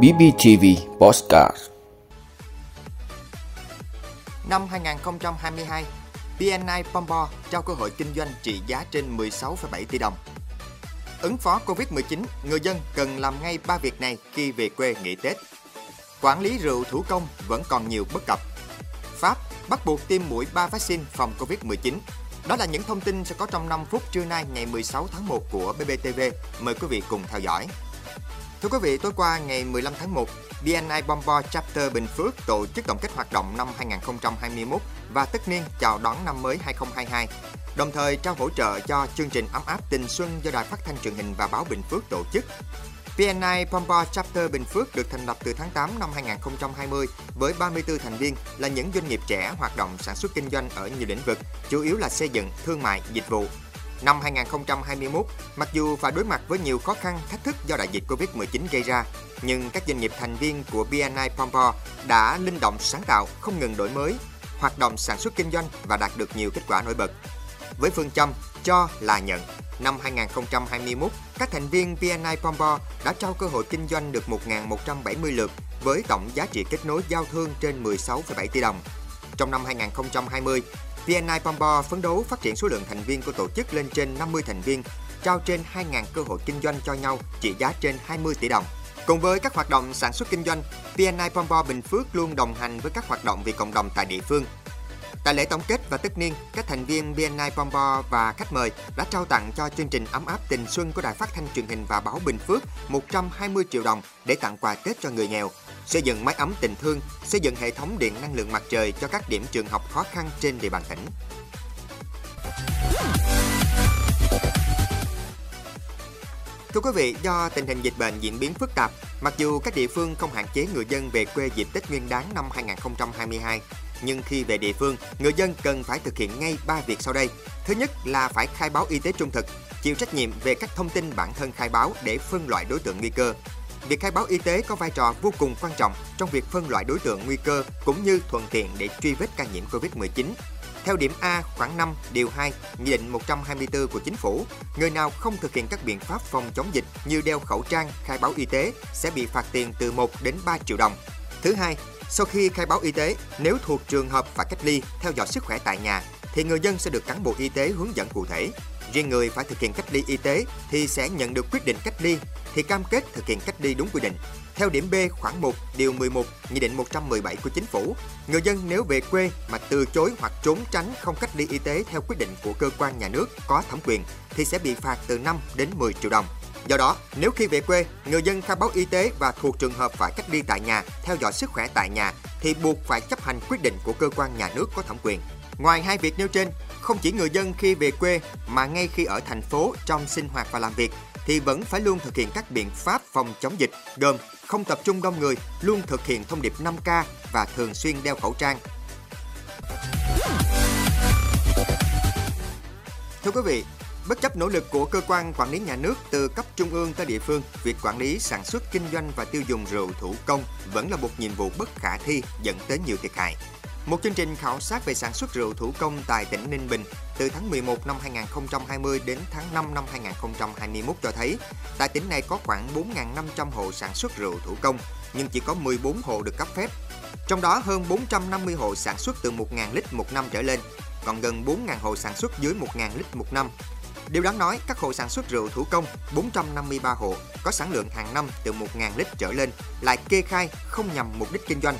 BBTV Postcard Năm 2022, BNI Pombo trao cơ hội kinh doanh trị giá trên 16,7 tỷ đồng. Ứng phó Covid-19, người dân cần làm ngay ba việc này khi về quê nghỉ Tết. Quản lý rượu thủ công vẫn còn nhiều bất cập. Pháp bắt buộc tiêm mũi 3 vaccine phòng Covid-19. Đó là những thông tin sẽ có trong 5 phút trưa nay ngày 16 tháng 1 của BBTV. Mời quý vị cùng theo dõi. Thưa quý vị, tối qua ngày 15 tháng 1, BNI Bombo Chapter Bình Phước tổ chức tổng kết hoạt động năm 2021 và tất niên chào đón năm mới 2022. Đồng thời trao hỗ trợ cho chương trình ấm áp tình xuân do Đài Phát thanh truyền hình và báo Bình Phước tổ chức. BNI Pombo Chapter Bình Phước được thành lập từ tháng 8 năm 2020 với 34 thành viên là những doanh nghiệp trẻ hoạt động sản xuất kinh doanh ở nhiều lĩnh vực, chủ yếu là xây dựng, thương mại, dịch vụ, Năm 2021, mặc dù phải đối mặt với nhiều khó khăn, thách thức do đại dịch Covid-19 gây ra, nhưng các doanh nghiệp thành viên của BNI Pompo đã linh động sáng tạo, không ngừng đổi mới, hoạt động sản xuất kinh doanh và đạt được nhiều kết quả nổi bật. Với phương châm cho là nhận, năm 2021, các thành viên BNI Pompo đã trao cơ hội kinh doanh được 1.170 lượt với tổng giá trị kết nối giao thương trên 16,7 tỷ đồng. Trong năm 2020, VNI Pombo phấn đấu phát triển số lượng thành viên của tổ chức lên trên 50 thành viên, trao trên 2.000 cơ hội kinh doanh cho nhau trị giá trên 20 tỷ đồng. Cùng với các hoạt động sản xuất kinh doanh, VNI Pombo Bình Phước luôn đồng hành với các hoạt động vì cộng đồng tại địa phương. Tại lễ tổng kết và tất niên, các thành viên BNI Pombo và khách mời đã trao tặng cho chương trình ấm áp tình xuân của Đài Phát thanh truyền hình và báo Bình Phước 120 triệu đồng để tặng quà Tết cho người nghèo, xây dựng mái ấm tình thương, xây dựng hệ thống điện năng lượng mặt trời cho các điểm trường học khó khăn trên địa bàn tỉnh. Thưa quý vị, do tình hình dịch bệnh diễn biến phức tạp, mặc dù các địa phương không hạn chế người dân về quê dịp Tết Nguyên đán năm 2022, nhưng khi về địa phương, người dân cần phải thực hiện ngay 3 việc sau đây. Thứ nhất là phải khai báo y tế trung thực, chịu trách nhiệm về các thông tin bản thân khai báo để phân loại đối tượng nguy cơ. Việc khai báo y tế có vai trò vô cùng quan trọng trong việc phân loại đối tượng nguy cơ cũng như thuận tiện để truy vết ca nhiễm COVID-19. Theo điểm A khoảng 5 điều 2 Nghị định 124 của Chính phủ, người nào không thực hiện các biện pháp phòng chống dịch như đeo khẩu trang, khai báo y tế sẽ bị phạt tiền từ 1 đến 3 triệu đồng. Thứ hai, sau khi khai báo y tế, nếu thuộc trường hợp phải cách ly, theo dõi sức khỏe tại nhà, thì người dân sẽ được cán bộ y tế hướng dẫn cụ thể. Riêng người phải thực hiện cách ly y tế thì sẽ nhận được quyết định cách ly thì cam kết thực hiện cách ly đúng quy định. Theo điểm B khoảng 1 điều 11 Nghị định 117 của Chính phủ, người dân nếu về quê mà từ chối hoặc trốn tránh không cách ly y tế theo quyết định của cơ quan nhà nước có thẩm quyền thì sẽ bị phạt từ 5 đến 10 triệu đồng. Do đó, nếu khi về quê, người dân khai báo y tế và thuộc trường hợp phải cách ly tại nhà, theo dõi sức khỏe tại nhà thì buộc phải chấp hành quyết định của cơ quan nhà nước có thẩm quyền. Ngoài hai việc nêu trên, không chỉ người dân khi về quê mà ngay khi ở thành phố trong sinh hoạt và làm việc thì vẫn phải luôn thực hiện các biện pháp phòng chống dịch gồm không tập trung đông người, luôn thực hiện thông điệp 5K và thường xuyên đeo khẩu trang. Thưa quý vị, Bất chấp nỗ lực của cơ quan quản lý nhà nước từ cấp trung ương tới địa phương, việc quản lý sản xuất kinh doanh và tiêu dùng rượu thủ công vẫn là một nhiệm vụ bất khả thi dẫn tới nhiều thiệt hại. Một chương trình khảo sát về sản xuất rượu thủ công tại tỉnh Ninh Bình từ tháng 11 năm 2020 đến tháng 5 năm 2021 cho thấy, tại tỉnh này có khoảng 4.500 hộ sản xuất rượu thủ công, nhưng chỉ có 14 hộ được cấp phép. Trong đó hơn 450 hộ sản xuất từ 1.000 lít một năm trở lên, còn gần 4.000 hộ sản xuất dưới 1.000 lít một năm. Điều đáng nói, các hộ sản xuất rượu thủ công 453 hộ có sản lượng hàng năm từ 1.000 lít trở lên lại kê khai không nhằm mục đích kinh doanh.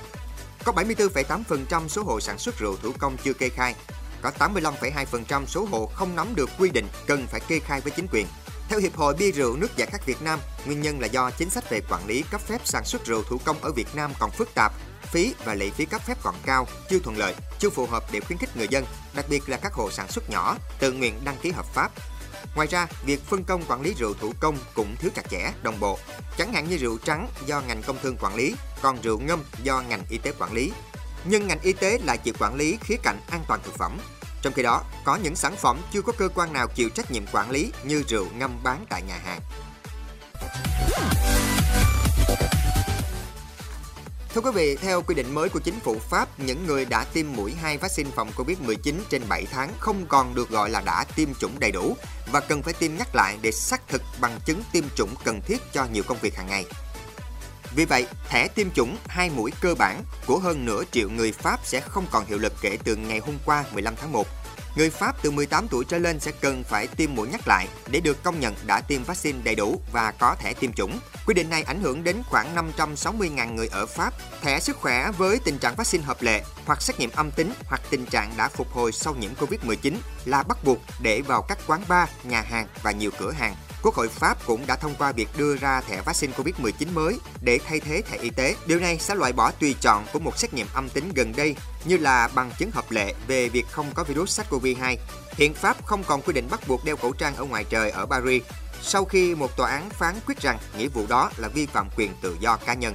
Có 74,8% số hộ sản xuất rượu thủ công chưa kê khai. Có 85,2% số hộ không nắm được quy định cần phải kê khai với chính quyền. Theo Hiệp hội Bia rượu nước giải khát Việt Nam, nguyên nhân là do chính sách về quản lý cấp phép sản xuất rượu thủ công ở Việt Nam còn phức tạp, phí và lệ phí cấp phép còn cao, chưa thuận lợi, chưa phù hợp để khuyến khích người dân, đặc biệt là các hộ sản xuất nhỏ, tự nguyện đăng ký hợp pháp, Ngoài ra, việc phân công quản lý rượu thủ công cũng thiếu chặt chẽ, đồng bộ. Chẳng hạn như rượu trắng do ngành công thương quản lý, còn rượu ngâm do ngành y tế quản lý. Nhưng ngành y tế lại chịu quản lý khía cạnh an toàn thực phẩm. Trong khi đó, có những sản phẩm chưa có cơ quan nào chịu trách nhiệm quản lý như rượu ngâm bán tại nhà hàng. Thưa quý vị, theo quy định mới của chính phủ Pháp, những người đã tiêm mũi 2 vaccine phòng COVID-19 trên 7 tháng không còn được gọi là đã tiêm chủng đầy đủ và cần phải tiêm nhắc lại để xác thực bằng chứng tiêm chủng cần thiết cho nhiều công việc hàng ngày. Vì vậy, thẻ tiêm chủng hai mũi cơ bản của hơn nửa triệu người Pháp sẽ không còn hiệu lực kể từ ngày hôm qua 15 tháng 1 người Pháp từ 18 tuổi trở lên sẽ cần phải tiêm mũi nhắc lại để được công nhận đã tiêm vaccine đầy đủ và có thẻ tiêm chủng. Quy định này ảnh hưởng đến khoảng 560.000 người ở Pháp. Thẻ sức khỏe với tình trạng vaccine hợp lệ hoặc xét nghiệm âm tính hoặc tình trạng đã phục hồi sau nhiễm Covid-19 là bắt buộc để vào các quán bar, nhà hàng và nhiều cửa hàng Quốc hội Pháp cũng đã thông qua việc đưa ra thẻ vaccine COVID-19 mới để thay thế thẻ y tế. Điều này sẽ loại bỏ tùy chọn của một xét nghiệm âm tính gần đây, như là bằng chứng hợp lệ về việc không có virus SARS-CoV-2. Hiện Pháp không còn quy định bắt buộc đeo khẩu trang ở ngoài trời ở Paris, sau khi một tòa án phán quyết rằng nghĩa vụ đó là vi phạm quyền tự do cá nhân.